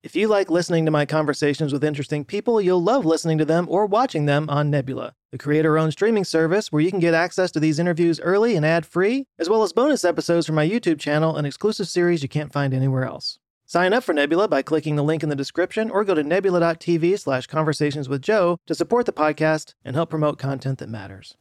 If you like listening to my conversations with interesting people, you'll love listening to them or watching them on Nebula, the creator owned streaming service where you can get access to these interviews early and ad free, as well as bonus episodes from my YouTube channel and exclusive series you can't find anywhere else. Sign up for Nebula by clicking the link in the description or go to nebula.tv slash conversations with Joe to support the podcast and help promote content that matters.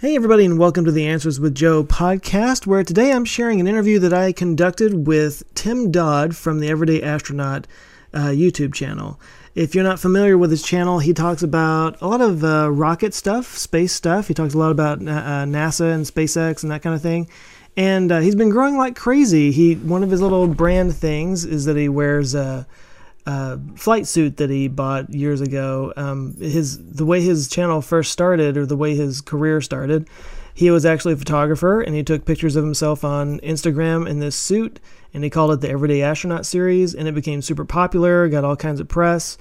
Hey, everybody, and welcome to the Answers with Joe podcast, where today I'm sharing an interview that I conducted with Tim Dodd from the Everyday Astronaut uh, YouTube channel. If you're not familiar with his channel, he talks about a lot of uh, rocket stuff, space stuff. He talks a lot about uh, NASA and SpaceX and that kind of thing. And uh, he's been growing like crazy. He one of his little brand things is that he wears a uh, flight suit that he bought years ago. Um, his the way his channel first started, or the way his career started, he was actually a photographer, and he took pictures of himself on Instagram in this suit, and he called it the Everyday Astronaut series, and it became super popular, got all kinds of press,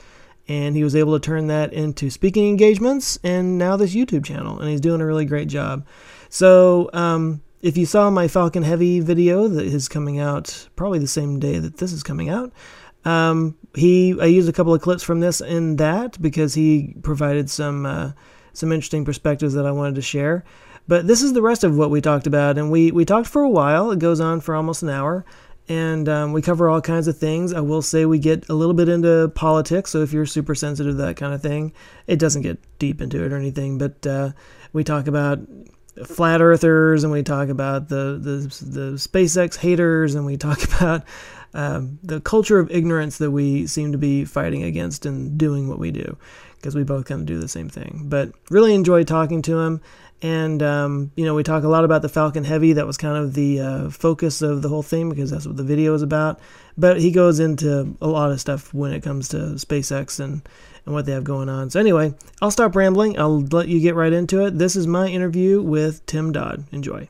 and he was able to turn that into speaking engagements, and now this YouTube channel, and he's doing a really great job. So. Um, if you saw my Falcon Heavy video that is coming out probably the same day that this is coming out, um, he I used a couple of clips from this in that because he provided some uh, some interesting perspectives that I wanted to share. But this is the rest of what we talked about, and we we talked for a while. It goes on for almost an hour, and um, we cover all kinds of things. I will say we get a little bit into politics, so if you're super sensitive to that kind of thing, it doesn't get deep into it or anything. But uh, we talk about flat earthers, and we talk about the the the SpaceX haters, and we talk about um, the culture of ignorance that we seem to be fighting against and doing what we do, because we both kind of do the same thing. But really enjoyed talking to him. And, um, you know, we talk a lot about the Falcon Heavy. That was kind of the uh, focus of the whole thing because that's what the video is about. But he goes into a lot of stuff when it comes to SpaceX and, and what they have going on. So, anyway, I'll stop rambling. I'll let you get right into it. This is my interview with Tim Dodd. Enjoy.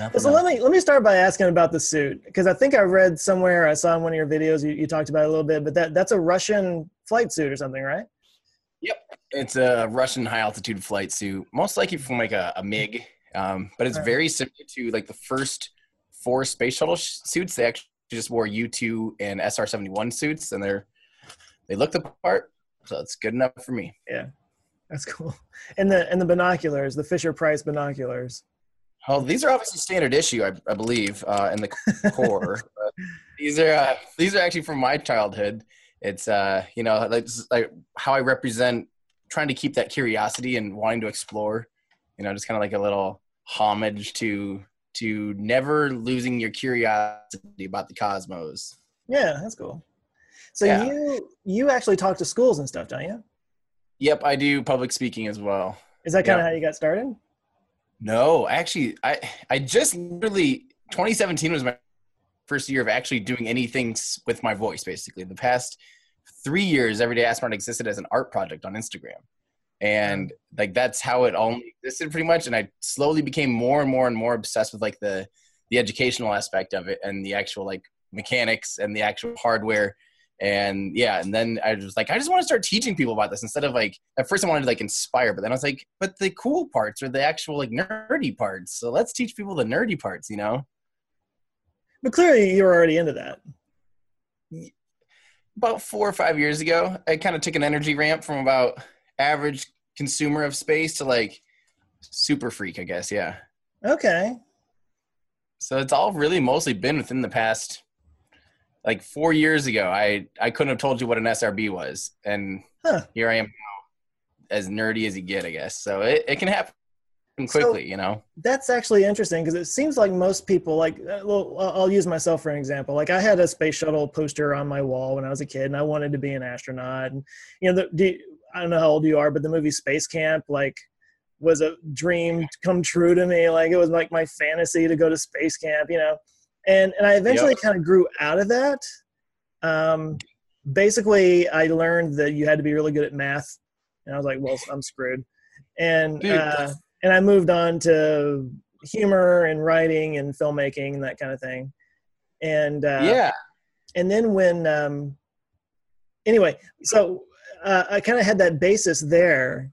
Nothing so else. let me let me start by asking about the suit because I think I read somewhere I saw in one of your videos you, you talked about it a little bit, but that that's a Russian flight suit or something, right? Yep, it's a Russian high altitude flight suit, most likely from like a, a MiG, um, but it's right. very similar to like the first four space shuttle sh- suits. They actually just wore U two and SR seventy one suits, and they're they look the part, so it's good enough for me. Yeah, that's cool. And the and the binoculars, the Fisher Price binoculars. Oh, these are obviously standard issue, I, I believe, uh, in the corps. these are uh, these are actually from my childhood. It's uh, you know like, like how I represent trying to keep that curiosity and wanting to explore. You know, just kind of like a little homage to to never losing your curiosity about the cosmos. Yeah, that's cool. So yeah. you you actually talk to schools and stuff, don't you? Yep, I do public speaking as well. Is that kind of how you got started? No, actually, I I just literally 2017 was my first year of actually doing anything with my voice. Basically, the past three years, Everyday Astronaut existed as an art project on Instagram, and like that's how it only existed pretty much. And I slowly became more and more and more obsessed with like the the educational aspect of it and the actual like mechanics and the actual hardware and yeah and then i was like i just want to start teaching people about this instead of like at first i wanted to like inspire but then i was like but the cool parts are the actual like nerdy parts. So let's teach people the nerdy parts you know? But clearly you're already into that. About four or five years ago i kind of took an energy ramp from about average consumer of space to like super freak i guess yeah. Okay. So it's all really mostly been within the past like four years ago, I I couldn't have told you what an SRB was, and huh. here I am now, as nerdy as you get, I guess. So it, it can happen quickly, so you know. That's actually interesting because it seems like most people, like, uh, well, I'll use myself for an example. Like, I had a space shuttle poster on my wall when I was a kid, and I wanted to be an astronaut. And you know, the, do, I don't know how old you are, but the movie Space Camp, like was a dream come true to me. Like it was like my fantasy to go to space camp, you know and and I eventually yep. kind of grew out of that. Um, basically, I learned that you had to be really good at math, and I was like, well, I'm screwed. And Dude, uh, and I moved on to humor and writing and filmmaking and that kind of thing. And uh, yeah, and then when um, anyway, so uh, I kind of had that basis there,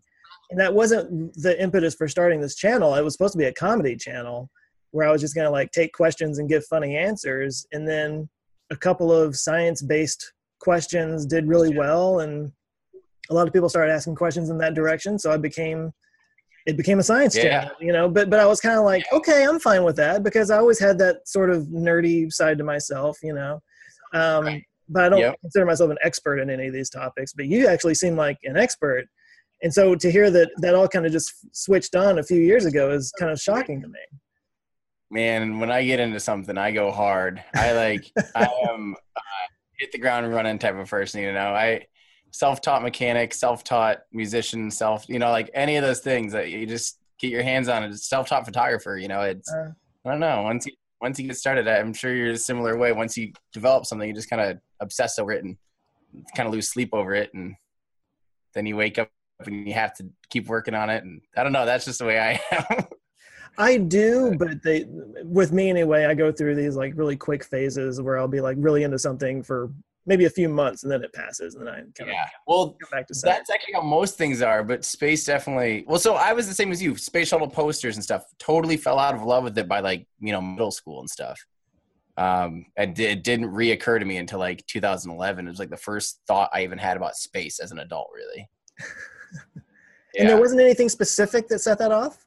and that wasn't the impetus for starting this channel. It was supposed to be a comedy channel where I was just gonna like take questions and give funny answers, and then a couple of science based questions did really well, and a lot of people started asking questions in that direction. So I became it became a science Yeah. channel, you know. But but I was kind of like, okay, I'm fine with that because I always had that sort of nerdy side to myself, you know. Um, Right. But I don't Yep. consider myself an expert in any of these topics. But you actually seem like an expert, and so to hear that that all kind of just switched on a few years ago is kind of shocking to me. Man, when I get into something, I go hard. I like, I am uh, hit the ground running type of person. You know, I self-taught mechanic, self-taught musician, self, you know, like any of those things that you just get your hands on. It's self-taught photographer. You know, it's Uh, I don't know. Once you once you get started, I'm sure you're a similar way. Once you develop something, you just kind of obsess over it and kind of lose sleep over it, and then you wake up and you have to keep working on it. And I don't know. That's just the way I am. I do, but they, with me anyway, I go through these like really quick phases where I'll be like really into something for maybe a few months and then it passes and then I kind yeah. Well, of come back to science. That's actually how most things are, but space definitely. Well, so I was the same as you. Space shuttle posters and stuff. Totally fell out of love with it by like you know middle school and stuff. Um, it, it didn't reoccur to me until like 2011. It was like the first thought I even had about space as an adult, really. And there wasn't anything specific that set that off?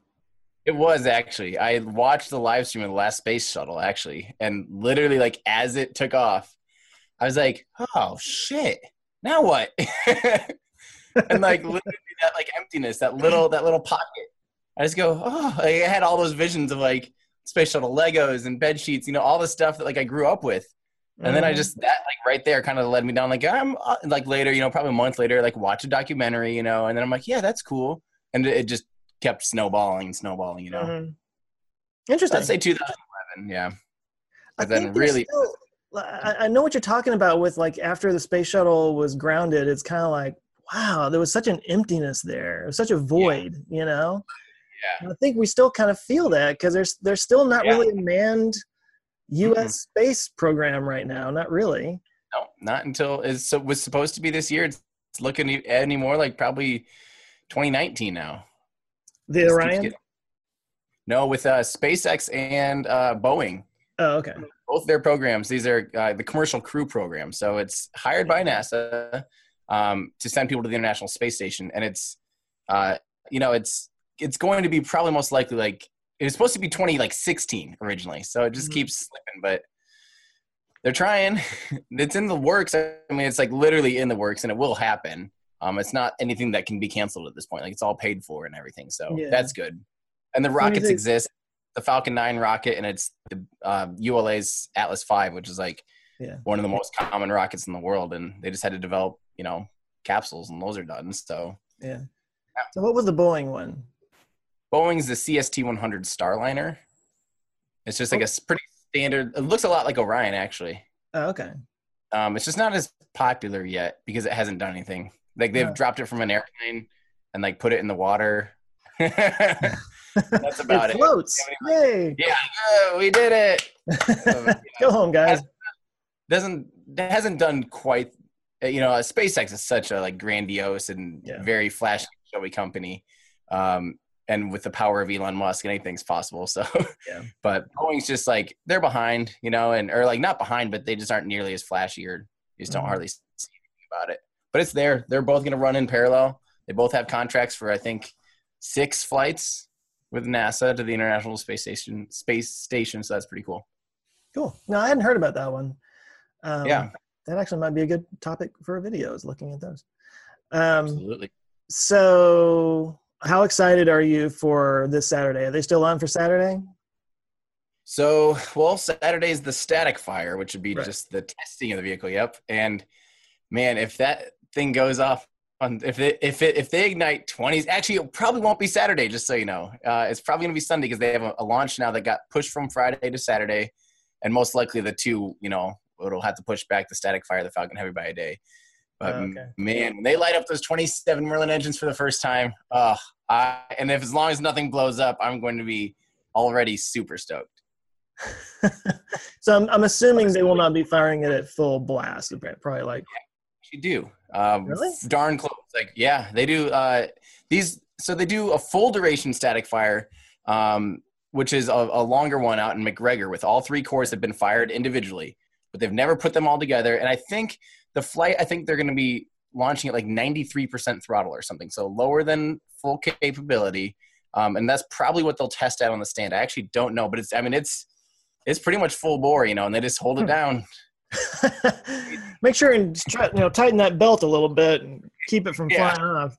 It was actually. I watched the live stream of the last space shuttle actually, and literally like as it took off, I was like, "Oh shit! Now what?" and like literally that like emptiness, that little that little pocket. I just go, "Oh!" Like, I had all those visions of like space shuttle Legos and bed sheets, you know, all the stuff that like I grew up with. And then I Mhm. just that like right there kind of led me down like I'm uh, like later, you know, probably a month later, like watch a documentary, you know, and then I'm like, yeah, that's cool, and it just kept snowballing and snowballing, you know. Mhm. Interesting. Let's say 2011. Yeah. I But then think really- still, I, know what you're talking about with like after the space shuttle was grounded, it's kind of like, wow, there was such an emptiness there, It was such a void, you know? Yeah. And I think we still kind of feel that because there's there's still not Yeah. really a manned U.S. space program right now. Not really. No, not until it so was supposed to be this year. It's looking e- any more like probably 2019 now. The Just Orion. getting- no, with uh, SpaceX and uh, Boeing. Oh, okay. both their programs these are uh, the commercial crew program so it's hired by nasa um, to send people to the international space station and it's uh, you know it's it's going to be probably most likely like it was supposed to be 20 like 16 originally so it just Mhm. keeps slipping but they're trying it's in the works i mean it's like literally in the works and it will happen um, it's not anything that can be canceled at this point like it's all paid for and everything so Yeah. that's good and the rockets exist the Falcon 9 rocket and it's the uh, ULA's Atlas 5, which is like Yeah. one of the most common rockets in the world. And they just had to develop, you know, capsules and those are done. So Yeah. So what was the Boeing one? Boeing's the CST 100 Starliner. It's just Oh. like a s- pretty standard, it looks a lot like Orion actually. Oh, okay. Um, it's just not as popular yet because it hasn't done anything. Like they've Yeah. dropped it from an airplane and like put it in the water. That's about it it. floats. Yay! Yeah, oh, we did it. Go home, guys. doesn't hasn't done quite uh, you know SpaceX is such a like grandiose and Yeah. very flashy showy company um and with the power of Elon Musk anything's possible so Yeah. but Boeing's just like they're behind you know and or like not behind but they just aren't nearly as flashy or you just don't Mhm. hardly see anything about it but it's there they're both going to run in parallel they both have contracts for I think six flights with NASA to the International Space Station space station so that's pretty cool Cool. No, I hadn't heard about that one. Um, Yeah. That actually might be a good topic for a video. Is looking at those. Um, absolutely so, how excited are you for this Saturday? Are they still on for Saturday? So, well, Saturday is the static fire, which would be Right. just the testing of the vehicle. Yep. And man, if that thing goes off on, if it, if it, if they ignite twenties, actually, it probably won't be Saturday. Just so you know, uh, it's probably gonna be Sunday because they have a, a launch now that got pushed from Friday to Saturday, and most likely the two, you know, it'll have to push back the static fire, the Falcon Heavy by a day. But Oh, okay. man, when they light up those 27 Merlin engines for the first time, oh, I, and if as long as nothing blows up, I'm going to be already super stoked. so I'm, I'm assuming they will not be firing it at full blast. Probably like You do. Um, Really? Darn close. Like, yeah, they do. Uh, these, so they do a full duration static fire. Um, which is a, a longer one out in McGregor, with all three cores have been fired individually, but they've never put them all together. And I think the flight, I think they're going to be launching at like 93% throttle or something, so lower than full capability. Um, and that's probably what they'll test out on the stand. I actually don't know, but it's I mean it's it's pretty much full bore, you know, and they just hold it hmm. down. Make sure and try, you know tighten that belt a little bit and keep it from yeah. flying off.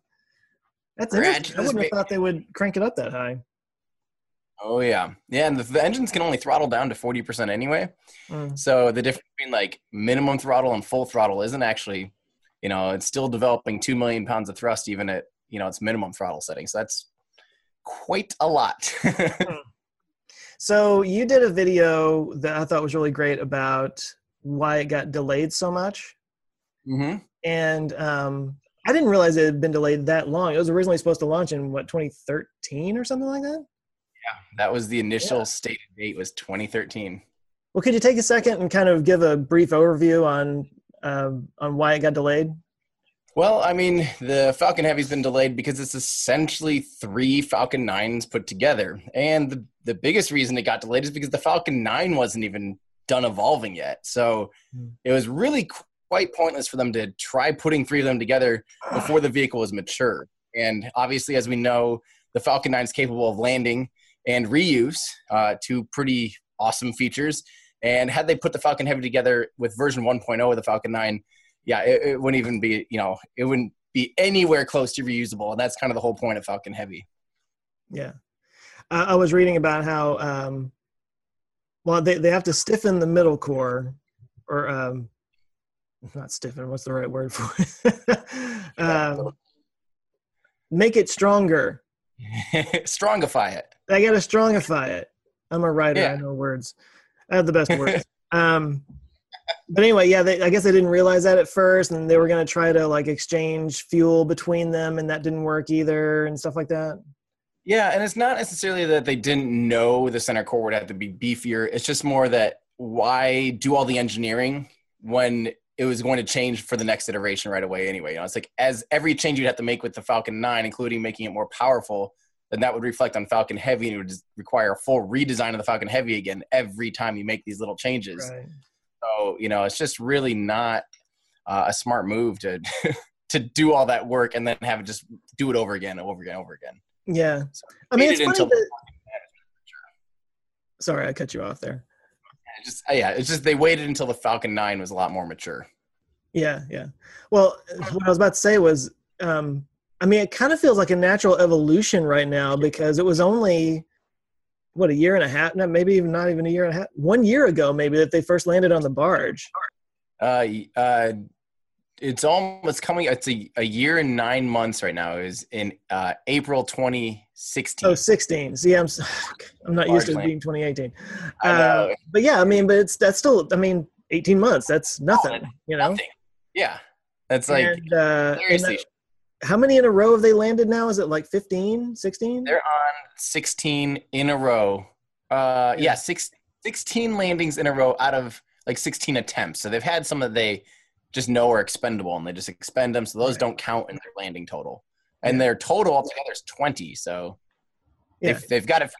That's interesting. I wouldn't have thought they would crank it up that high. Oh yeah, yeah, and the, the engines can only throttle down to forty percent anyway. Mm. So the difference between like minimum throttle and full throttle isn't actually, you know, it's still developing two million pounds of thrust even at you know its minimum throttle setting. So that's quite a lot. Hmm. so you did a video that I thought was really great about why it got delayed so much. Mm-hmm. And um, I didn't realize it had been delayed that long. It was originally supposed to launch in what 2013 or something like that. Yeah, that was the initial yeah. stated date was 2013. Well, could you take a second and kind of give a brief overview on um, on why it got delayed? Well, I mean, the Falcon Heavy's been delayed because it's essentially three Falcon 9s put together. And the, the biggest reason it got delayed is because the Falcon 9 wasn't even done evolving yet. So mm. it was really quite pointless for them to try putting three of them together before the vehicle was mature. And obviously, as we know, the Falcon 9 is capable of landing and reuse, uh, two pretty awesome features. And had they put the Falcon Heavy together with version 1.0 of the Falcon 9, yeah, it, it, wouldn't even be, you know, it wouldn't be anywhere close to reusable. And that's kind of the whole point of Falcon Heavy. Yeah. I was reading about how, um, well, they, they have to stiffen the middle core or, um, not stiffen, what's the right word for it? um, make it stronger. strongify it. I got to strongify it. I'm a writer. Yeah. I know words. I have the best words. um, but anyway, yeah, they, I guess they didn't realize that at first, and they were going to try to like exchange fuel between them, and that didn't work either, and stuff like that. Yeah, and it's not necessarily that they didn't know the center core would have to be beefier. It's just more that why do all the engineering when it was going to change for the next iteration right away anyway. You know, it's like as every change you'd have to make with the Falcon 9, including making it more powerful, then that would reflect on Falcon Heavy and it would require a full redesign of the Falcon Heavy again every time you make these little changes. Right. So you know, it's just really not uh, a smart move to to do all that work and then have it just do it over again, over again, over again. Yeah, so I mean, it's it funny that... Sorry, I cut you off there. It just yeah, it's just they waited until the Falcon Nine was a lot more mature. Yeah, yeah. Well, what I was about to say was, um, I mean, it kind of feels like a natural evolution right now because it was only what a year and a half, no, maybe even not even a year and a half, one year ago, maybe that they first landed on the barge. Uh, uh, it's almost coming. It's a, a year and nine months right now. Is in uh, April 2016. Oh, 16. See, I'm I'm not used to it being 2018. Uh, but yeah, I mean, but it's that's still. I mean, 18 months. That's nothing. You know. Nothing. Yeah, that's like and, uh, seriously how many in a row have they landed now? Is it like 15, 16? They're on 16 in a row. Uh, yeah, six, 16 landings in a row out of like 16 attempts. So they've had some that they just know are expendable and they just expend them. So those right. don't count in their landing total. And yeah. their total altogether is 20. So yeah. they've, they've got it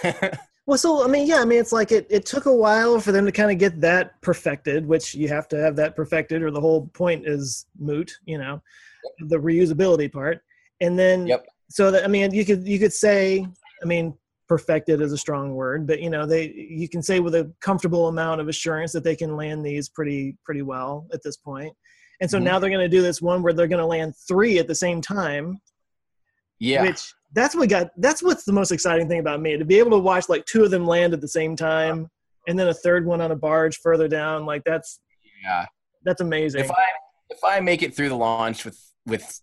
figured out. well, so, I mean, yeah, I mean, it's like it, it took a while for them to kind of get that perfected, which you have to have that perfected or the whole point is moot, you know the reusability part, and then yep. so that I mean you could you could say I mean perfected is a strong word, but you know they you can say with a comfortable amount of assurance that they can land these pretty pretty well at this point. And so mm-hmm. now they're going to do this one where they're going to land three at the same time. Yeah. Which that's what got that's what's the most exciting thing about me to be able to watch like two of them land at the same time and then a third one on a barge further down like that's yeah that's amazing if i if i make it through the launch with with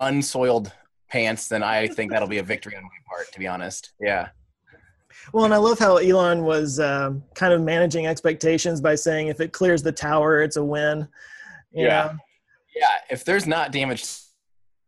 unsoiled pants, then I think that'll be a victory on my part. To be honest, yeah. Well, and I love how Elon was um, kind of managing expectations by saying if it clears the tower, it's a win. yeah, know? yeah. If there's not damage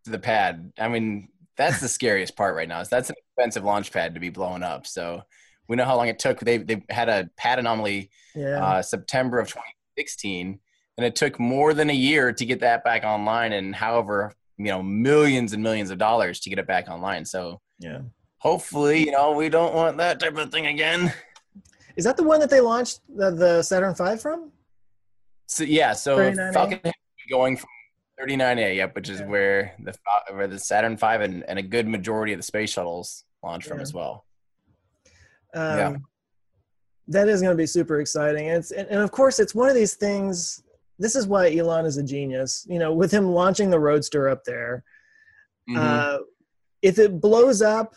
to the pad, I mean that's the scariest part right now. Is that's an expensive launch pad to be blown up. So we know how long it took. They they had a pad anomaly yeah. uh, September of 2016 and it took more than a year to get that back online and however you know millions and millions of dollars to get it back online so yeah hopefully, you know, we don't want that type of thing again. Is that the one that they launched the, the Saturn V from? So yeah, so 39A? Falcon going from 39A, yep, which is Yeah. where the where the Saturn V and, and a good majority of the space shuttles launch from as well. Um, Yeah. That is going to be super exciting. It's and, and of course it's one of these things. This is why Elon is a genius. You know, with him launching the Roadster up there, Mhm. uh, if it blows up,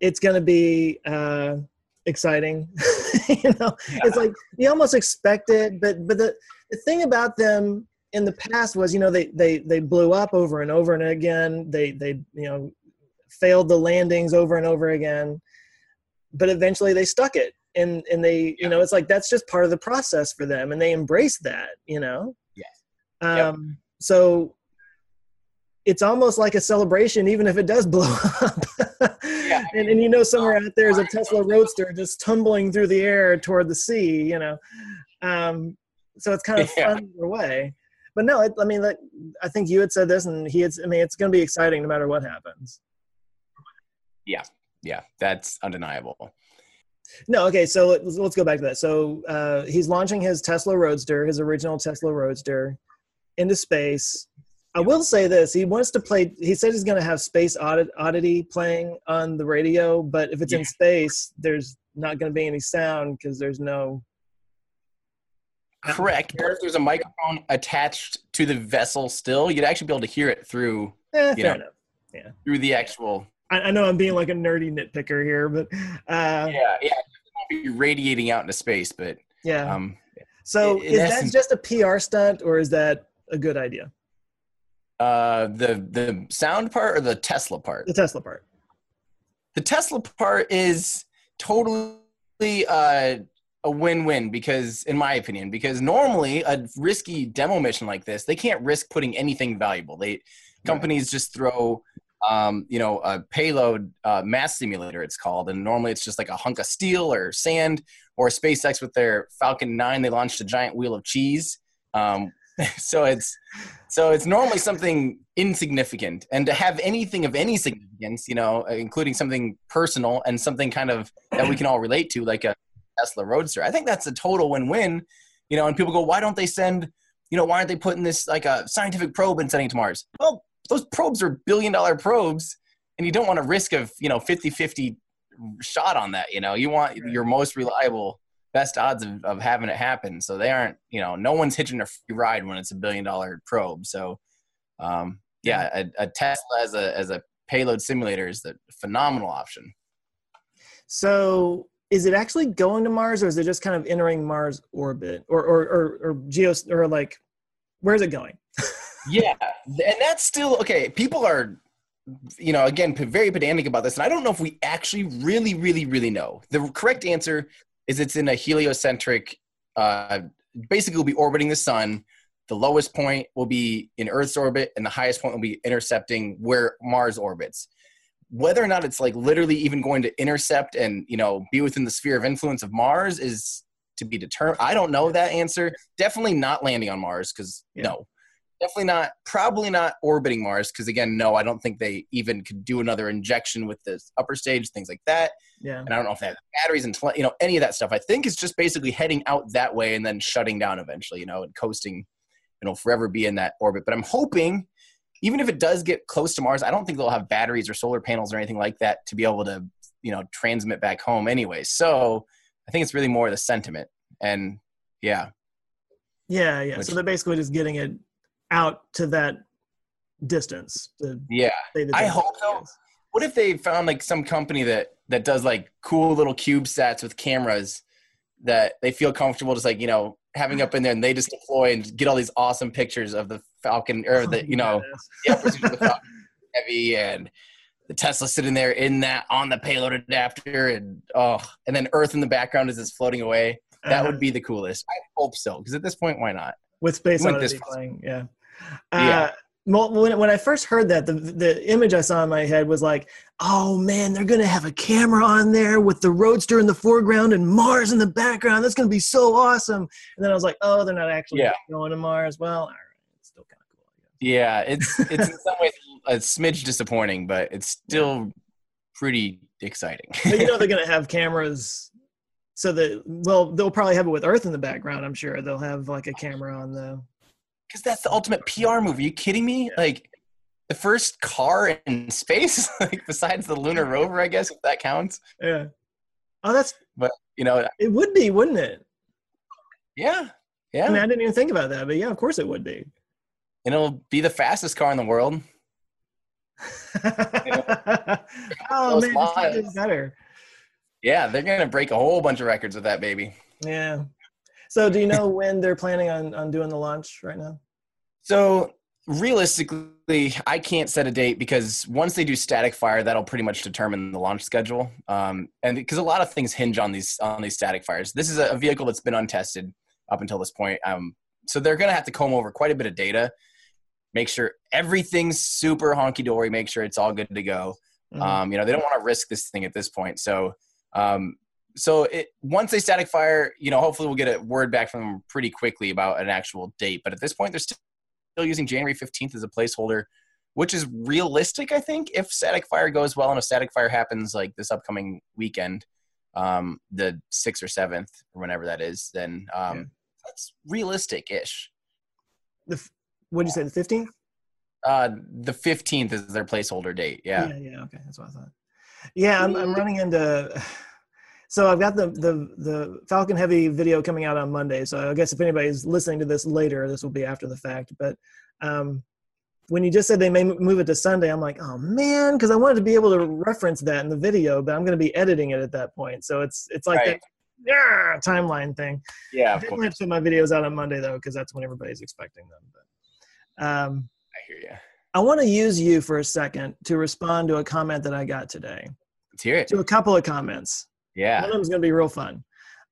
it's going to be uh, exciting. you know, it's like you almost expect it, but but the the thing about them in the past was, you know, they they they blew up over and over and again. They they you know failed the landings over and over again, but eventually they stuck it. And, and they you know it's like that's just part of the process for them and they embrace that you know Yes. um Yep. so it's almost like a celebration even if it does blow up Yeah. and, and you know somewhere out there is a tesla roadster just tumbling through the air toward the sea you know um, so it's kind of Yeah. fun either way but no it, i mean like i think you had said this and he had i mean it's going to be exciting no matter what happens Yeah, yeah, that's undeniable. No okay so let's, let's go back to that so uh, he's launching his tesla roadster his original tesla roadster into space i will say this he wants to play he said he's going to have space audit, oddity playing on the radio but if it's in space there's not going to be any sound because there's no Correct. But if there's a microphone attached to the vessel still, you'd actually be able to hear it through eh, You fair know. enough through the actual. I, I know i'm being like a nerdy nitpicker here but uh, Yeah, yeah. It won't be radiating out into space, but yeah um, so in is that just a pr stunt or is that a good idea uh, the the sound part or the Tesla part. the tesla part the Tesla part is totally uh, a win-win because, in my opinion, because normally a risky demo mission like this, they can't risk putting anything valuable. They companies just throw, um, you know, a payload uh, mass simulator. It's called, and normally it's just like a hunk of steel or sand. Or SpaceX with their Falcon 9, they launched a giant wheel of cheese. Um, so it's so it's normally something insignificant, and to have anything of any significance, you know, including something personal and something kind of that we can all relate to, like a Tesla Roadster, I think that's a total win-win. You know, and people go, why don't they send, you know, why aren't they putting this like a scientific probe and sending it to Mars? Well, those probes are billion-dollar probes, and you don't want a risk of you know 50-50 shot on that. You know, you want Right. your most reliable best odds of, of having it happen. So they aren't, you know, no one's hitching a free ride when it's a billion dollar probe. So, um, yeah, a, a Tesla as a as a payload simulator is the phenomenal option. So is it actually going to Mars or is it just kind of entering Mars orbit or or or, or geo or like where's it going? Yeah, and that's still okay. People are, you know, again, very pedantic about this, and I don't know if we actually really, really, really know. The correct answer is it's in a heliocentric. Uh, basically, will be orbiting the sun. The lowest point will be in Earth's orbit, and the highest point will be intercepting where Mars orbits. Whether or not it's like literally even going to intercept and you know be within the sphere of influence of Mars is to be determined. I don't know that answer. Definitely not landing on Mars because Yeah. no, definitely not. Probably not orbiting Mars because again, no, I don't think they even could do another injection with the upper stage, things like that. Yeah. And I don't know if they have batteries and you know any of that stuff. I think it's just basically heading out that way and then shutting down eventually, you know, and coasting. it'll forever be in that orbit. But I'm hoping, even if it does get close to Mars, I don't think they'll have batteries or solar panels or anything like that to be able to, you know, transmit back home anyway. So I think it's really more the sentiment. And yeah, Yeah, yeah. Which- so they're basically just getting it out to that distance. Yeah. I hope so. What if they found like some company that that does like cool little cube sats with cameras that they feel comfortable just like you know having up in there and they just deploy and get all these awesome pictures of the Falcon or the you know Badass. the upper stage of the Falcon heavy and the Tesla sitting there in that on the payload adapter and oh and then Earth in the background as it's floating away. That Uh-huh. would be the coolest. I hope so because at this point, why not? with space oddity playing. Yeah. Yeah. Uh, well, when, when I first heard that, the the image I saw in my head was like, "Oh man, they're gonna have a camera on there with the Roadster in the foreground and Mars in the background. That's gonna be so awesome." And then I was like, "Oh, they're not actually Yeah. going to Mars." Well, all right, it's still kind of cool. Yeah, it's it's in some ways a smidge disappointing, but it's still pretty exciting. but you know they're going to have cameras so that well they'll probably have it with earth in the background i'm sure they'll have like a camera on the because that's the ultimate pr move. Are you kidding me? Like the first car in space like besides the lunar rover i guess if that counts. Yeah. Oh that's but you know it would be wouldn't it? Yeah. Yeah. I mean i didn't even think about that but yeah of course it would be. And it'll be the fastest car in the world. Oh man it's miles. even better. Yeah they're gonna break a whole bunch of records with that baby. Yeah. So do you know when they're planning on on doing the launch right now So realistically, I can't set a date because once they do static fire, that'll pretty much determine the launch schedule. Um, and because a lot of things hinge on these on these static fires. This is a vehicle that's been untested up until this point. Um, so they're going to have to comb over quite a bit of data, make sure everything's super honky dory, make sure it's all good to go. Mhm. Um, you know, they don't want to risk this thing at this point. So, um, so it once they static fire, you know, hopefully we'll get a word back from them pretty quickly about an actual date. But at this point, they're still using January fifteenth as a placeholder, which is realistic, I think. If static fire goes well and if static fire happens like this upcoming weekend, um, the sixth or seventh or whenever that is, then um, Yeah. that's realistic-ish. the f- what did you say the 15th Uh, the fifteenth is their placeholder date. Yeah. yeah, yeah, okay, that's what I thought. Yeah, I'm, I'm running into. So I've got the the the Falcon Heavy video coming out on Monday. So I guess if anybody's listening to this later, this will be after the fact. But um, when you just said they may move it to Sunday, I'm like, oh man, because I wanted to be able to reference that in the video, but I'm going to be editing it at that point. So it's it's like Right. that yeah, timeline thing. Yeah, I course. to put my videos out on Monday though, because that's when everybody's expecting them. But um, I hear you. I want to use you for a second to respond to a comment that I got today. Let's hear it. To a couple of comments. Yeah. One of them is going to be real fun.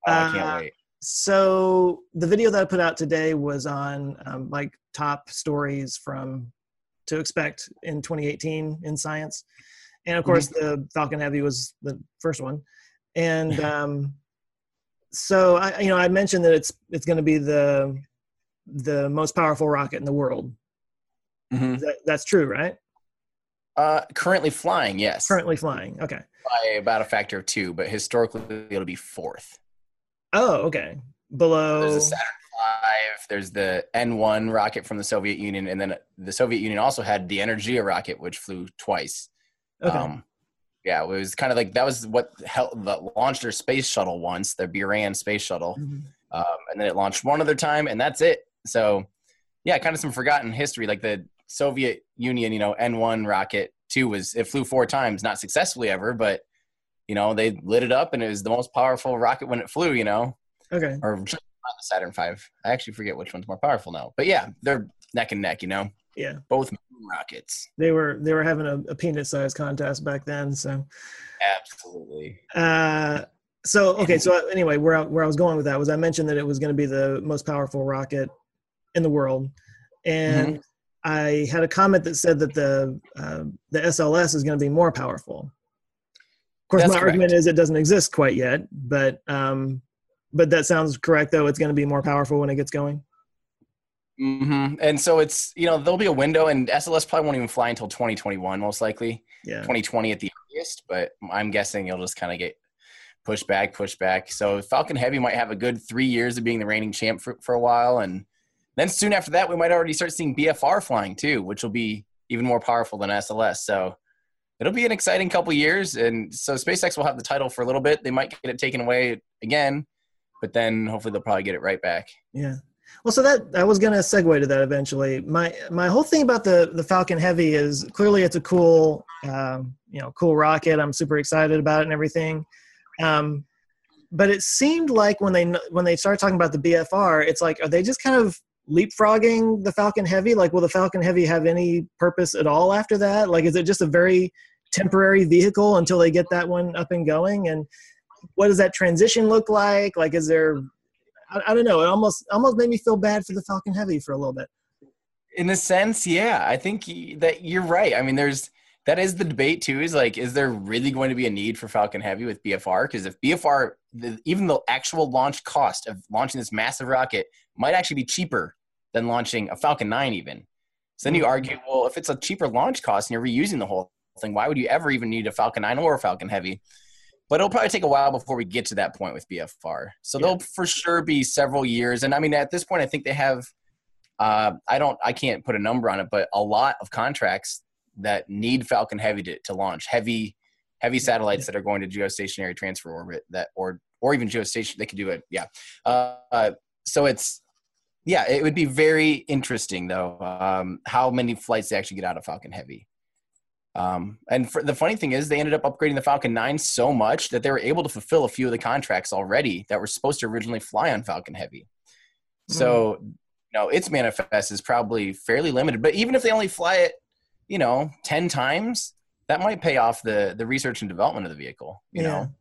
Oh, I can't Uh, wait. So the video that I put out today was on um, like top stories from to expect in 2018 in science, and of course the Falcon Heavy was the first one, and um, so I you know I mentioned that it's it's going to be the the most powerful rocket in the world. Mhm. That, that's true, right? Uh, currently flying, yes. Currently flying. Okay. by about a factor of two, but historically it'll be fourth. Oh, okay. Below. There's the Saturn V, there's the N1 rocket from the Soviet Union, and then the Soviet Union also had the Energia rocket, which flew twice. Okay. Um, yeah, it was kind of like that was what held, that launched their space shuttle once, the Buran space shuttle, Mhm. um, and then it launched one other time, and that's it. So, yeah, kind of some forgotten history. Like the Soviet Union, you know, N1 rocket two was it flew four times, not successfully ever, but you know they lit it up, and it was the most powerful rocket when it flew. You know, Okay. or just not the Saturn V. I actually forget which one's more powerful now, but yeah, they're neck and neck. You know, Yeah. both rockets. They were they were having a, a peanut sized contest back then. So Absolutely. uh so okay, so anyway, where I, where I was going with that was I mentioned that it was going to be the most powerful rocket in the world, and I had a comment that said that the uh, the SLS is going to be more powerful. Of course, That's my correct. argument is it doesn't exist quite yet, but um, but that sounds correct though. It's going to be more powerful when it gets going. hmm And so it's you know there'll be a window, and SLS probably won't even fly until 2021, most likely Yeah. 2020 at the earliest. But I'm guessing it'll just kind of get pushed back, pushed back. So Falcon Heavy might have a good three years of being the reigning champ for, for a while, and then soon after that, we might already start seeing BFR flying too, which will be even more powerful than SLS. So it'll be an exciting couple years, and so SpaceX will have the title for a little bit. They might get it taken away again, but then hopefully they'll probably get it right back. Yeah. Well, so that I was going to segue to that eventually. My my whole thing about the the Falcon Heavy is clearly it's a cool, um, you know, cool rocket. I'm super excited about it and everything. Um, but it seemed like when they when they started talking about the BFR, it's like are they just kind of leapfrogging the Falcon Heavy? Like, will the Falcon Heavy have any purpose at all after that? Like, is it just a very temporary vehicle until they get that one up and going? And what does that transition look like? Like, is there I, I don't know. It almost almost made me feel bad for the Falcon Heavy for a little bit. in a sense yeah i think that you're right i mean there's that is the debate too is like is there really going to be a need for falcon heavy with bfr because if bfr the, even the actual launch cost of launching this massive rocket might actually be cheaper than launching a falcon 9 even so then you argue well if it's a cheaper launch cost and you're reusing the whole thing. Why would you ever even need a Falcon 9 or a Falcon Heavy? But it'll probably take a while before we get to that point with BFR. So yeah. there'll for sure be several years. And I mean, at this point, I think they have. Uh, I don't. I can't put a number on it, but a lot of contracts that need Falcon Heavy to, to launch. Heavy heavy satellites that are going to geostationary transfer orbit that or or even geostation they could do it yeah. Uh, so it's yeah it would be very interesting though um, how many flights they actually get out of falcon heavy. Um, and for, the funny thing is they ended up upgrading the falcon 9 so much that they were able to fulfill a few of the contracts already that were supposed to originally fly on falcon heavy. So mm. you know its manifest is probably fairly limited but even if they only fly it you know 10 times that might pay off the the research and development of the vehicle. You yeah. know,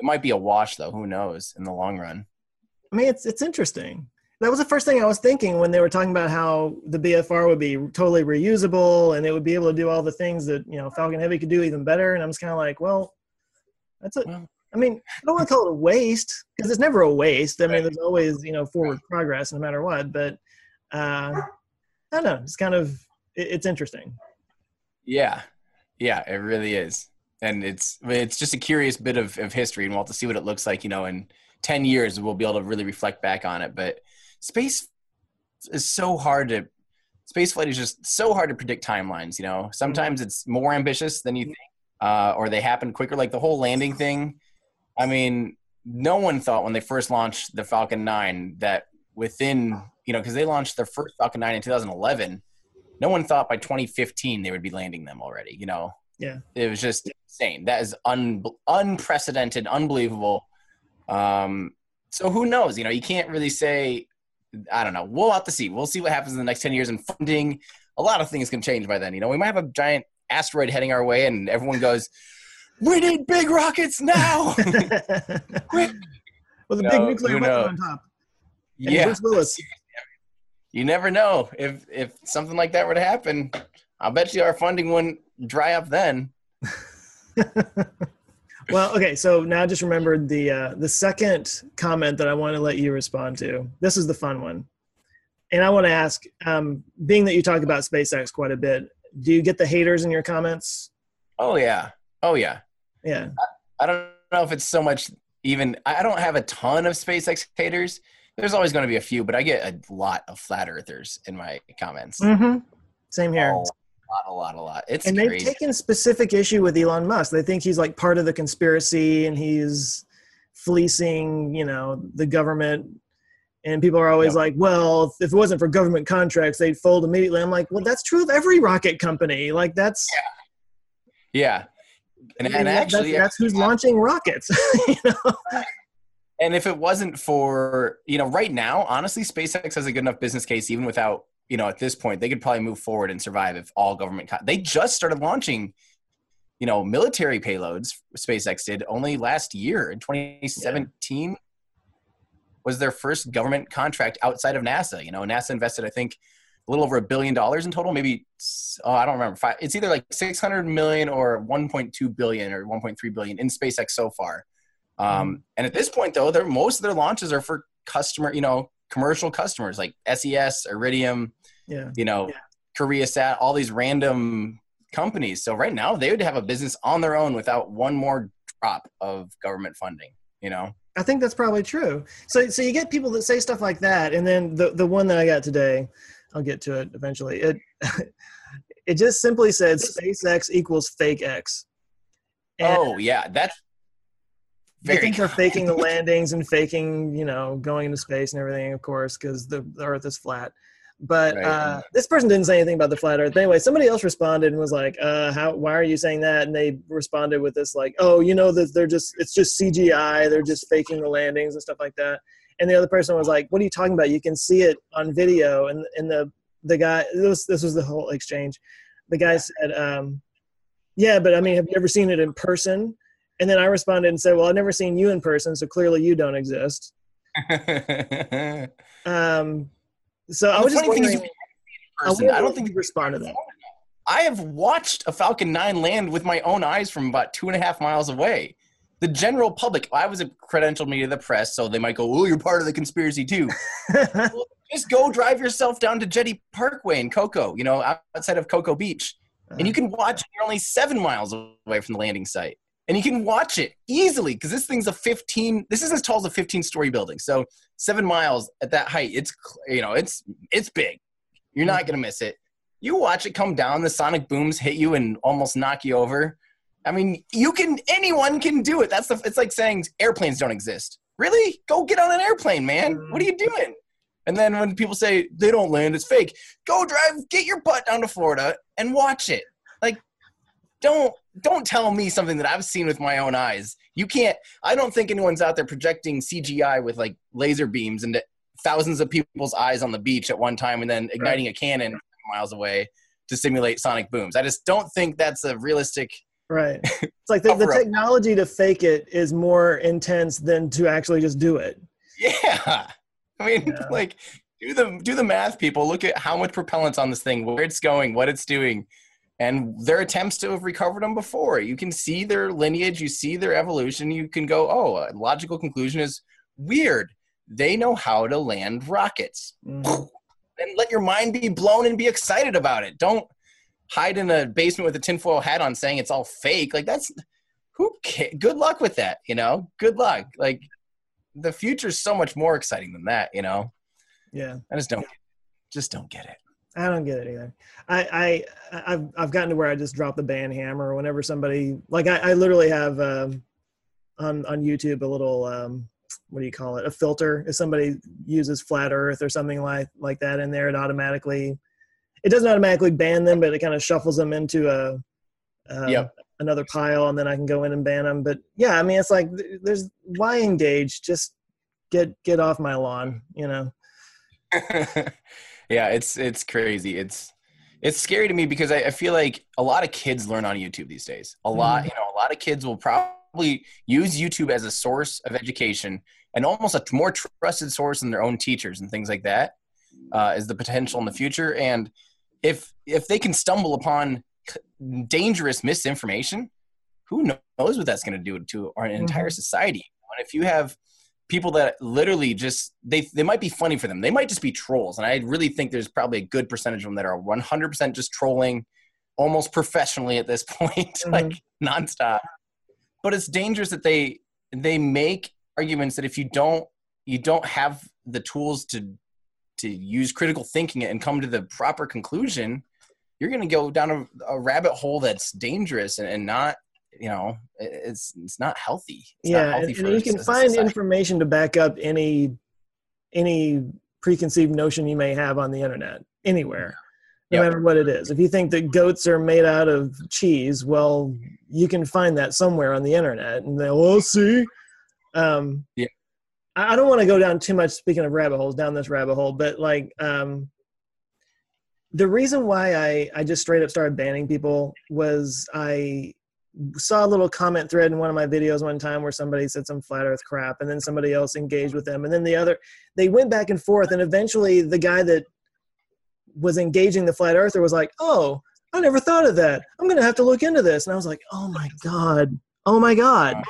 it might be a wash though. Who knows in the long run? I mean, it's it's interesting. That was the first thing I was thinking when they were talking about how the BFR would be totally reusable and it would be able to do all the things that you know Falcon Heavy could do even better. And I'm just kind of like, well, that's it. Well, I mean, I don't want to call it a waste because it's never a waste. I mean, there's always you know forward progress no matter what. But uh, I don't know. It's kind of it, it's interesting. Yeah, yeah, it really is, and it's it's just a curious bit of, of history, and we'll have to see what it looks like. You know, in ten years, we'll be able to really reflect back on it. But space is so hard to space flight is just so hard to predict timelines. You know, sometimes it's more ambitious than you think, uh, or they happen quicker. Like the whole landing thing. I mean, no one thought when they first launched the Falcon 9 that within you know because they launched their first Falcon 9 in 2011 no one thought by 2015 they would be landing them already. You know, yeah, it was just insane. That is un- unprecedented, unbelievable. Um, so who knows? You know, you can't really say. I don't know. We'll have to see. We'll see what happens in the next 10 years in funding. A lot of things can change by then. You know, we might have a giant asteroid heading our way, and everyone goes, "We need big rockets now!" Quick. Well, the big nuclear weapon on top. And yeah. Bruce Willis you never know if if something like that were to happen. I'll bet you our funding wouldn't dry up then. well, okay. So now I just remembered the uh, the second comment that I want to let you respond to. This is the fun one, and I want to ask, um, being that you talk about SpaceX quite a bit, do you get the haters in your comments? Oh yeah, oh yeah, yeah. I, I don't know if it's so much even. I don't have a ton of SpaceX haters there's always going to be a few, but I get a lot of flat earthers in my comments. Mm-hmm. Same here. a lot, a lot, a lot. It's and they've taken specific issue with Elon Musk. They think he's like part of the conspiracy and he's fleecing, you know, the government. And people are always yep. like, "Well, if it wasn't for government contracts, they'd fold immediately." I'm like, "Well, that's true of every rocket company. Like that's yeah, yeah." And, and actually, that's, that's who's launching rockets. you know? And if it wasn't for, you know, right now, honestly, SpaceX has a good enough business case, even without, you know, at this point, they could probably move forward and survive if all government. Co- they just started launching, you know, military payloads. SpaceX did only last year in 2017 yeah. was their first government contract outside of NASA. You know, NASA invested, I think, a little over a billion dollars in total. Maybe oh, I don't remember. It's either like 600 million or 1.2 billion or 1.3 billion in SpaceX so far. Um, mm-hmm. and at this point, though, they're, most of their launches are for customer, you know, commercial customers like SES, Iridium, yeah. you know, yeah. KoreaSat, all these random companies. So right now, they would have a business on their own without one more drop of government funding. You know. I think that's probably true. So, so you get people that say stuff like that, and then the the one that I got today, I'll get to it eventually. It it just simply said SpaceX equals fake X. And oh yeah, that's very they think they're faking the landings and faking, you know, going into space and everything, of course, because the, the Earth is flat. But right. uh, this person didn't say anything about the flat Earth. Anyway, somebody else responded and was like, uh, "How? Why are you saying that?" And they responded with this like, "Oh, you know that they're just it's just CGI. They're just faking the landings and stuff like that." And the other person was like, "What are you talking about? You can see it on video." And and the the guy this this was the whole exchange. The guy said, um, "Yeah, but I mean, have you ever seen it in person?" And then I responded and said, "Well, I've never seen you in person, so clearly you don't exist." um, so I was just wondering. I, I don't think you respond to that. I have watched a Falcon 9 land with my own eyes from about two and a half miles away. The general public, I was a credentialed media of the press, so they might go, Oh, you're part of the conspiracy too. well, just go drive yourself down to Jetty Parkway in Cocoa, you know, outside of Cocoa Beach and you Uh-huh. can watch. You're only seven miles away from the landing site, and you can watch it easily because this thing's a 15. This is as tall as a 15 story building. So seven miles at that height, it's you know it's it's big. You're not mm-hmm. gonna miss it. You watch it come down, the sonic booms hit you and almost knock you over. I mean, you can. Anyone can do it. That's the. It's like saying airplanes don't exist. Really? Go get on an airplane, man. Mm-hmm. What are you doing? And then when people say they don't land, it's fake. Go drive, get your butt down to Florida and watch it. Like, don't don't tell me something that I've seen with my own eyes. You can't. I don't think anyone's out there projecting CGI with like laser beams into thousands of people's eyes on the beach at one time and then igniting a cannon miles away to simulate sonic booms. I just don't think that's a realistic. Right. It's like the, the technology to fake it is more intense than to actually just do it. Yeah, I mean, Yeah. like do the do the math, people. Look at how much propellant's on this thing, where it's going, what it's doing, and their attempts to have recovered them before. You can see their lineage, you see their evolution. You can go, oh, a logical conclusion is weird. They know how to land rockets. Mhm. and let your mind be blown and be excited about it. Don't hide in a basement with a tinfoil hat on saying it's all fake. Like that's who ca- good luck with that, you know? Good luck. Like the future's so much more exciting than that, you know? Yeah. I just don't just don't get it. I don't get it either. I, I I've I've gotten to where I just drop the band hammer whenever somebody like I, I literally have um, on on YouTube a little um, what do you call it a filter if somebody uses flat Earth or something like like that in there it automatically it doesn't automatically ban them but it kind of shuffles them into a um, Yep. another pile and then I can go in and ban them. But yeah, I mean it's like there's why engage just get get off my lawn you know yeah, it's it's crazy. It's it's scary to me because I, I feel like a lot of kids learn on YouTube these days. A lot, you know, a lot of kids will probably use YouTube as a source of education and almost a more trusted source than their own teachers and things like that uh, is the potential in the future. And if if they can stumble upon dangerous misinformation, who knows what that's going to do to our entire society? And if you have people that literally just they they might be funny for them. They might just be trolls, and I really think there's probably a good percentage of them that are 100% just trolling, almost professionally at this point, mm-hmm. like nonstop. But it's dangerous that they they make arguments that if you don't you don't have the tools to to use critical thinking and come to the proper conclusion, you're going to go down a, a rabbit hole that's dangerous and, and not you know it's it's not healthy. It's not yeah healthy and, and you can find information to back up any any preconceived notion you may have on the internet anywhere no Yep. matter what it is if you think that goats are made out of cheese well you can find that somewhere on the internet and they'll oh see um Yeah. i I don't want to go down too much speaking of rabbit holes down this rabbit hole but like um the reason why i i just straight up started banning people was i saw a little comment thread in one of my videos one time where somebody said some flat earth crap and then somebody else engaged with them. And then the other they went back and forth and eventually the guy that was engaging the flat earther was like oh i never thought of that. I'm gonna have to look into this. And i was like oh my god. Oh my god.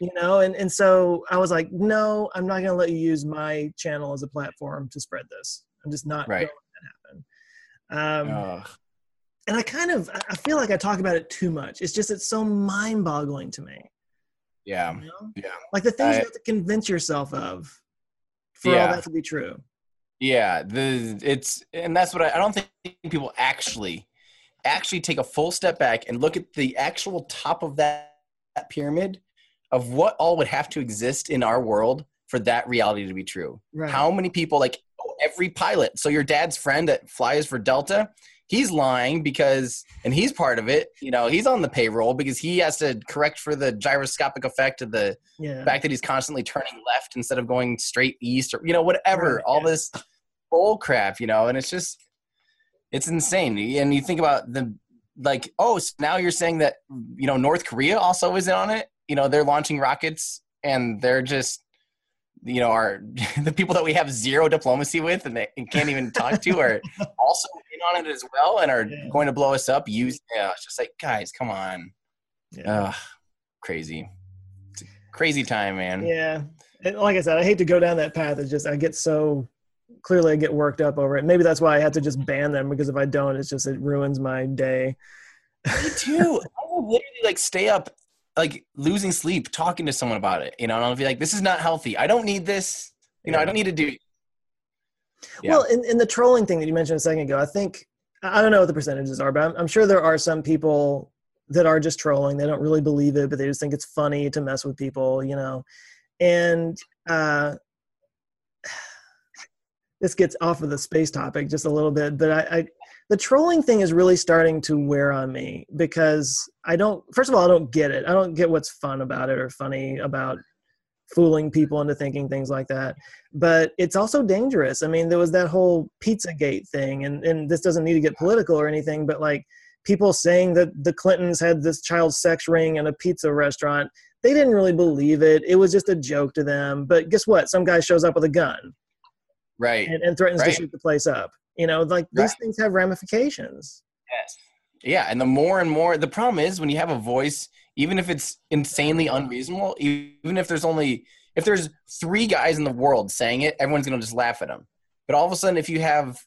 You know and, and so i was like no i'm not gonna let you use my channel as a platform to spread this. I'm just not Right. gonna let that happen. Um, Ugh. And I kind of I feel like I talk about it too much. It's just it's so mind boggling to me. yeah. You know? Yeah. Like the things I- you have to convince yourself of for Yeah. all that to be true. Yeah, the it's and that's what I, I don't think people actually actually take a full step back and look at the actual top of that, that pyramid of what all would have to exist in our world for that reality to be true. Right. How many people like oh, every pilot? So your dad's friend that flies for Delta, he's lying because and he's part of it. You know, he's on the payroll because he has to correct for the gyroscopic effect of the yeah. fact that he's constantly turning left instead of going straight east or you know whatever Right, all yeah. this bull crap you know and it's just it's insane and you think about the like oh so now you're saying that you know north korea also isn't on it you know they're launching rockets and they're just you know are the people that we have zero diplomacy with and they and can't even talk to are also in on it as well and are Yeah. going to blow us up use yeah it's just like guys come on Yeah. Ugh, crazy it's a crazy time man yeah. And like I said, I hate to go down that path. It's just I get so clearly I get worked up over it. Maybe that's why I have to just ban them because if I don't, it's just it ruins my day. Me too. I will literally like stay up, like losing sleep, talking to someone about it. You know, and I'll be like, "This is not healthy. I don't need this. You know, I don't need to do." Yeah. Well, in, in the trolling thing that you mentioned a second ago, I think I don't know what the percentages are, but I'm, I'm sure there are some people that are just trolling. They don't really believe it, but they just think it's funny to mess with people. You know, and uh, this gets off of the space topic just a little bit, but I, I the trolling thing is really starting to wear on me because I don't. First of all, I don't get it. I don't get what's fun about it or funny about fooling people into thinking things like that. But it's also dangerous. I mean, there was that whole Pizzagate thing, and and this doesn't need to get political or anything, but like people saying that the Clintons had this child sex ring in a pizza restaurant. They didn't really believe it. It was just a joke to them. But guess what? Some guy shows up with a gun right and, and threatens right. to shoot the place up you know like these right. things have ramifications. Yes. Yeah and the more and more the problem is when you have a voice even if it's insanely unreasonable even if there's only if there's three guys in the world saying it everyone's going to just laugh at them but all of a sudden if you have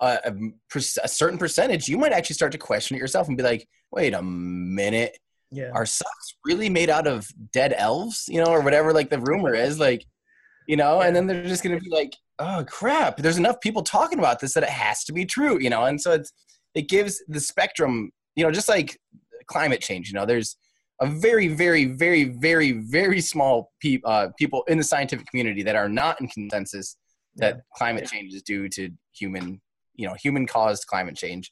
a, a, a, certain percentage you might actually start to question it yourself and be like wait a minute. Yeah. are socks really made out of dead elves? You know or whatever like the rumor is like you know? And then they're just going to be like oh crap. There's enough people talking about this that it has to be true you know? And so it's it gives the spectrum you know just like climate change you know? There's a very very very very very small pe- uh, people in the scientific community that are not in consensus that yeah. climate change is due to human you know human caused climate change.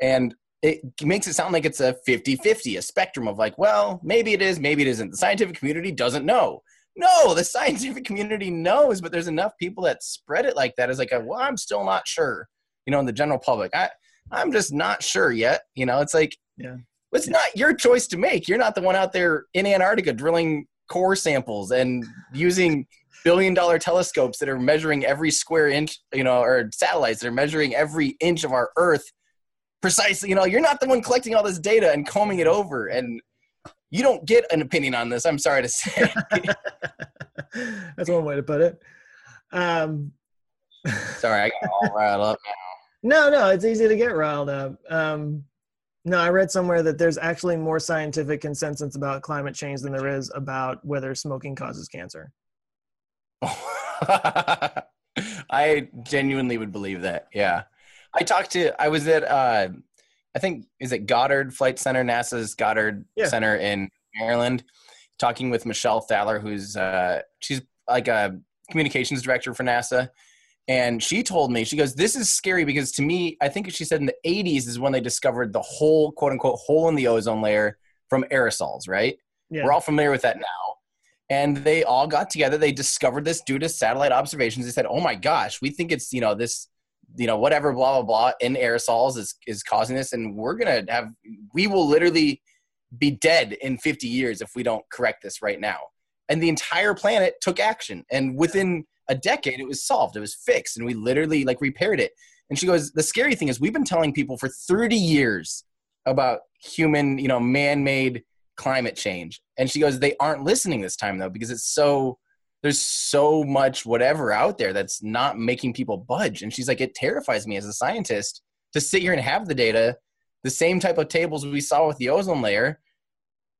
And it makes it sound like it's a 50-50 a spectrum of like well maybe it is maybe it isn't. The scientific community doesn't know no, the scientific community knows, but there's enough people that spread it like that. Is like, a, well, I'm still not sure. You know, in the general public, I I'm just not sure yet. You know, it's like, yeah, it's not your choice to make. You're not the one out there in Antarctica drilling core samples and using billion dollar telescopes that are measuring every square inch, you know, or satellites that are measuring every inch of our Earth precisely. You know, you're not the one collecting all this data and combing it over and you don't get an opinion on this. I'm sorry to say. That's one way to put it. Um, sorry, I got all riled up now. No, no, it's easy to get riled up. Um, no, I read somewhere that there's actually more scientific consensus about climate change than there is about whether smoking causes cancer. I genuinely would believe that. Yeah. I talked to, I was at, uh, I think is it Goddard Flight Center, NASA's Goddard yeah. Center in Maryland, talking with Michelle Thaller, who's uh, she's like a communications director for NASA. And she told me, she goes, This is scary because to me, I think she said in the 80s is when they discovered the whole quote unquote hole in the ozone layer from aerosols, right? Yeah. We're all familiar with that now. And they all got together. They discovered this due to satellite observations. They said, Oh my gosh, we think it's, you know, this you know whatever blah blah blah in aerosols is is causing this. And we're gonna have we will literally be dead in 50 years if we don't correct this right now. And the entire planet took action. And within a decade it was solved. It was fixed. And we literally like repaired it. And she goes the scary thing is we've been telling people for 30 years about human you know man-made climate change. And she goes they aren't listening this time though because it's so there's so much whatever out there that's not making people budge. And she's like, it terrifies me as a scientist to sit here and have the data, the same type of tables we saw with the ozone layer,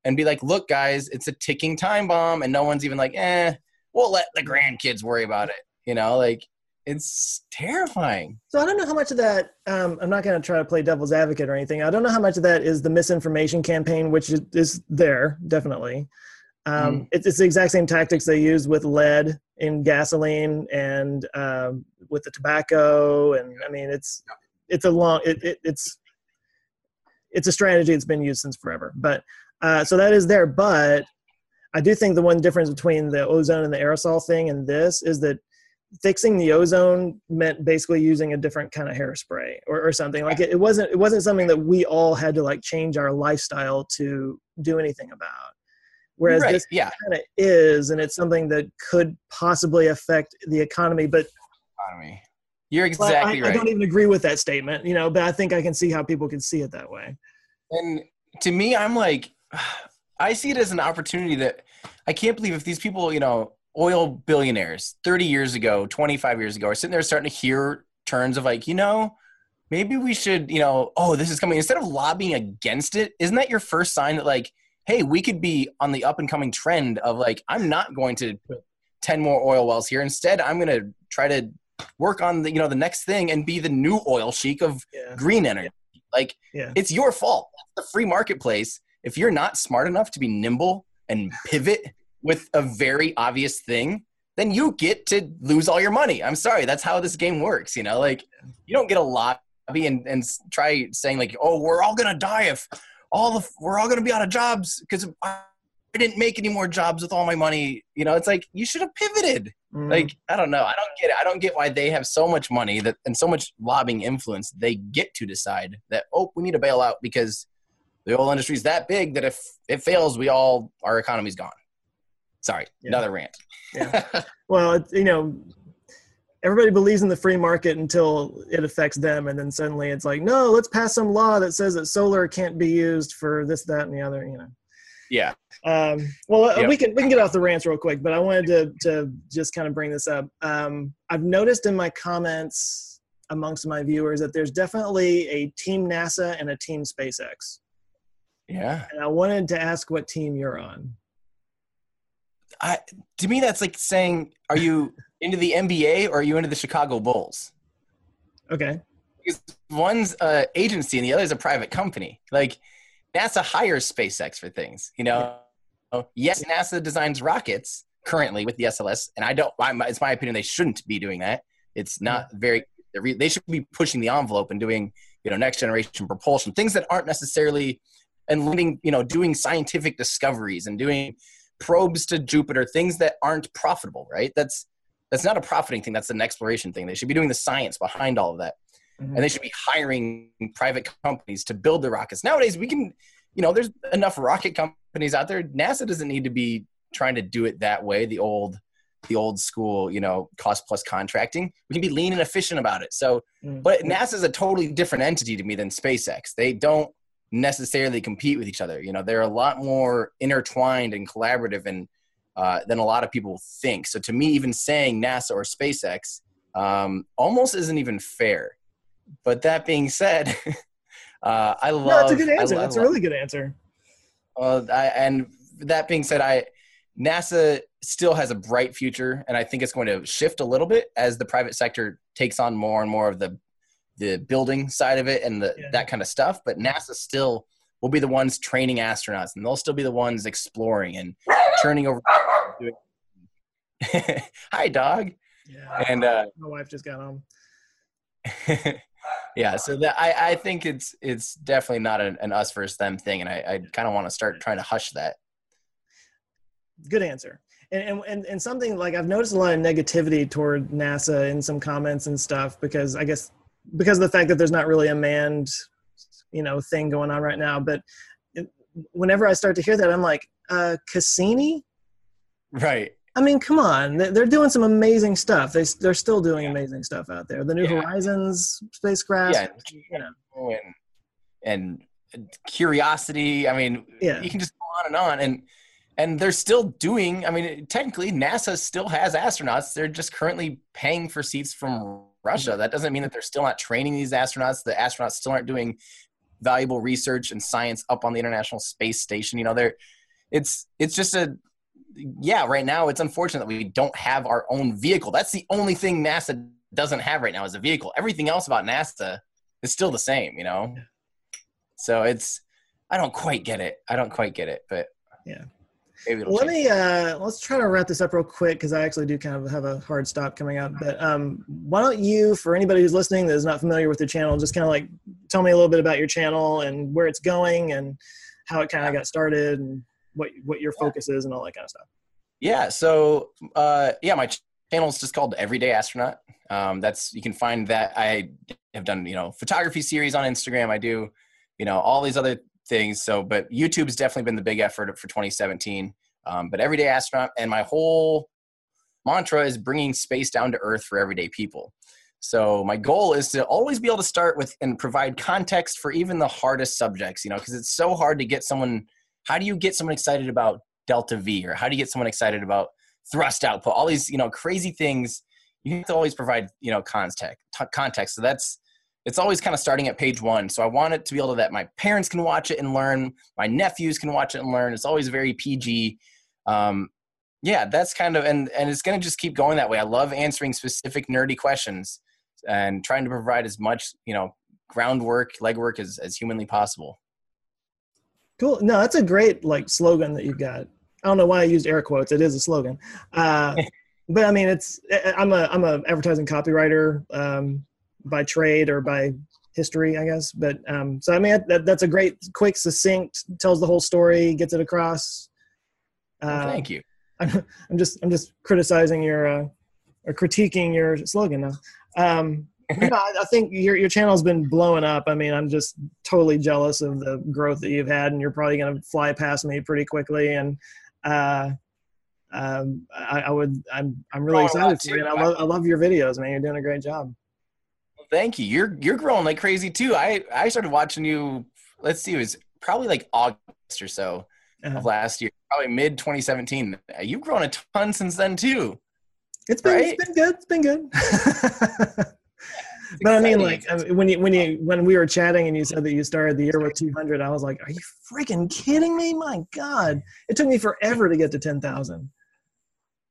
and be like, look, guys, it's a ticking time bomb. And no one's even like, eh, we'll let the grandkids worry about it. You know, like it's terrifying. So I don't know how much of that. Um, I'm not going to try to play devil's advocate or anything. I don't know how much of that is the misinformation campaign, which is, is there definitely. Um, mm. it's, it's, the exact same tactics they use with lead in gasoline and um, with the tobacco, and I mean it's it's a long it, it, it's it's a strategy that's been used since forever. But uh, so that is there. But I do think the one difference between the ozone and the aerosol thing and this is that fixing the ozone meant basically using a different kind of hairspray or, or something like it, it wasn't it wasn't something that we all had to like change our lifestyle to do anything about whereas right, this yeah. kind of is and it's something that could possibly affect the economy but economy you're exactly I, right i don't even agree with that statement you know but i think i can see how people can see it that way and to me i'm like i see it as an opportunity that i can't believe if these people you know oil billionaires 30 years ago 25 years ago are sitting there starting to hear turns of like you know maybe we should, you know, oh, this is coming. Instead of lobbying against it, isn't that your first sign that like, hey, we could be on the up and coming trend of like, I'm not going to put 10 more oil wells here. Instead, I'm going to try to work on the, you know, the next thing and be the new oil sheikh of Yeah. green energy. Like, Yeah. it's your fault. It's the free marketplace. If you're not smart enough to be nimble and pivot with a very obvious thing, then you get to lose all your money. I'm sorry, that's how this game works. You know, like you don't get a lobby and and try saying like, oh, we're all gonna die if all the we're all gonna be out of jobs because I didn't make any more jobs with all my money. You know, it's like you should have pivoted. Mm. Like I don't know. I don't get it. I don't get why they have so much money that and so much lobbying influence. They get to decide that oh, we need to bail out because the oil industry is that big that if it fails, we all our economy's gone. Sorry, Yeah. another rant. Yeah. well, it's, you know, everybody believes in the free market until it affects them, and then suddenly it's like, no, let's pass some law that says that solar can't be used for this, that, and the other. You know. yeah. Um, well, uh Yep. we can we can get off the rants real quick, but I wanted to to just kind of bring this up. Um, I've noticed in my comments amongst my viewers that there's definitely a team NASA and a team SpaceX, Yeah. and I wanted to ask what team you're on. I to me that's like saying, are you into the NBA or are you into the Chicago Bulls? Okay. Because one's a agency and the other is a private company. Like NASA hires SpaceX for things. You know, yes, NASA designs rockets currently with the SLS, and I don't. I, it's my opinion they shouldn't be doing that. It's not mm-hmm. very. they're They should be pushing the envelope and doing you know next generation propulsion things that aren't necessarily and leading you know doing scientific discoveries and doing probes to Jupiter things that aren't profitable. Right? That's that's not a profiting thing. That's an exploration thing. They should be doing the science behind all of that Mhm. and they should be hiring private companies to build the rockets. Nowadays, we can, you know, there's enough rocket companies out there. NASA doesn't need to be trying to do it that way. The old, the old school, you know, cost plus contracting. We can be lean and efficient about it. So, Mhm. but NASA is a totally different entity to me than SpaceX. They don't necessarily compete with each other. You know, they're a lot more intertwined and collaborative and uh, than a lot of people think. So to me, even saying NASA or SpaceX um, almost isn't even fair. But that being said, uh, I love. no, that's a good answer. I That's a love- really good answer. well, I, and that being said, I NASA still has a bright future, and I think it's going to shift a little bit as the private sector takes on more and more of the the building side of it and the, Yeah. that kind of stuff. But NASA still will be the ones training astronauts, and they'll still be the ones exploring and turning over. Hi, dog. Yeah. And uh, my wife just got home. yeah, so that I, I think it's it's definitely not an, an us versus them thing, and I, I kind of want to start trying to hush that. Good answer. And, and, and something like I've noticed a lot of negativity toward NASA in some comments and stuff because I guess because of the fact that there's not really a manned, you know, thing going on right now. But whenever I start to hear that, I'm like, uh, Cassini? Right. I mean, come on, They- they're doing some amazing stuff. They they're still doing Yeah. amazing stuff out there. The New Yeah. Horizons spacecraft. Yeah. You know, and and curiosity. I mean, Yeah. you can just go on and on, and and they're still doing. I mean, technically, NASA still has astronauts. They're just currently paying for seats from Russia. That doesn't mean that they're still not training these astronauts. The astronauts still aren't doing valuable research and science up on the International Space Station. You know, they're it's it's just a yeah. Right now, it's unfortunate that we don't have our own vehicle. That's the only thing NASA doesn't have right now is a vehicle. Everything else about NASA is still the same. You know. So it's I don't quite get it. I don't quite get it, but Yeah. Let me uh, let's try to wrap this up real quick because I actually do kind of have a hard stop coming up. But um, why don't you, for anybody who's listening that is not familiar with the channel, just kind of like tell me a little bit about your channel and where it's going and how it kind of got started and what what your focus is and all that kind of stuff. Yeah. So, uh, yeah, my ch- channel is just called Everyday Astronaut. Um, that's you can find that I have done you know photography series on Instagram. I do you know all these other things. So, but YouTube's definitely been the big effort for 2017. Um, but Everyday Astronaut and my whole mantra is bringing space down to earth for everyday people. So my goal is to always be able to start with and provide context for even the hardest subjects, you know, because it's so hard to get someone. How do you get someone excited about delta V, or how do you get someone excited about thrust output? All these, you know, crazy things. You have to always provide, you know, context. T- context. So that's it's always kind of starting at page one. So I want it to be able to that my parents can watch it and learn, my nephews can watch it and learn. It's always very PG. Um, yeah, that's kind of and and it's going to just keep going that way. I love answering specific nerdy questions and trying to provide as much you know groundwork, legwork as as humanly possible. Cool. No, that's a great like slogan that you've got. I don't know why I used air quotes. It is a slogan. Uh, but I mean, it's I'm a I'm a advertising copywriter um, by trade or by history, I guess. But um, so I mean, that, that's a great, quick, succinct, tells the whole story, gets it across. Uh, well, thank you. I'm, I'm just I'm just criticizing your uh, or critiquing your slogan now. Um, you know, I, I think your your channel's been blowing up. I mean, I'm just totally jealous of the growth that you've had, and you're probably going to fly past me pretty quickly. And uh, um, I, I, would, I'm, I'm really oh, excited for you. And I love, I love your videos, man. You're doing a great job. Thank you. You're, you're growing like crazy too. I, I started watching you. Let's see, it was probably like August or so uh-huh. of last year, probably mid 2017. You've grown a ton since then too. It's been, right? it's been good. It's been good. but I mean, like when you when you when we were chatting and you said that you started the year with 200, I was like, "Are you freaking kidding me? My God!" It took me forever to get to 10,000.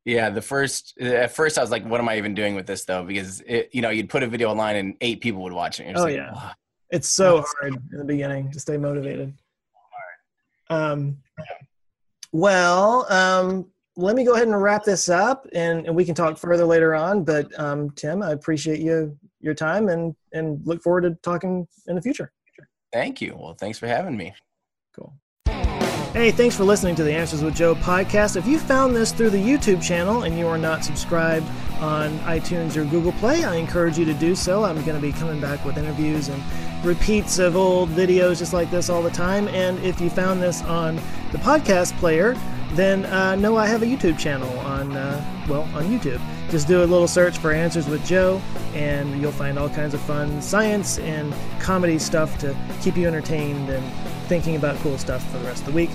Yeah, the first at first I was like, "What am I even doing with this though?" Because it, you know, you'd put a video online and eight people would watch it. Oh like, yeah, oh. it's so hard in the beginning to stay motivated. Um, well, um, let me go ahead and wrap this up, and, and we can talk further later on. But um, Tim, I appreciate you your time and and look forward to talking in the future. Thank you. Well, thanks for having me. Cool. Hey, thanks for listening to the Answers with Joe podcast. If you found this through the YouTube channel and you are not subscribed on iTunes or Google Play, I encourage you to do so. I'm going to be coming back with interviews and repeats of old videos just like this all the time. And if you found this on the podcast player, then uh, know I have a YouTube channel on, uh, well, on YouTube. Just do a little search for Answers with Joe, and you'll find all kinds of fun science and comedy stuff to keep you entertained and thinking about cool stuff for the rest of the week.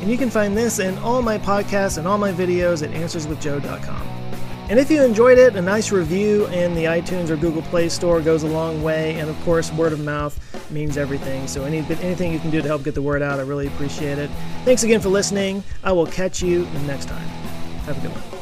And you can find this and all my podcasts and all my videos at answerswithjoe.com. And if you enjoyed it, a nice review in the iTunes or Google Play Store goes a long way. And of course, word of mouth means everything. So any, anything you can do to help get the word out, I really appreciate it. Thanks again for listening. I will catch you next time. Have a good one.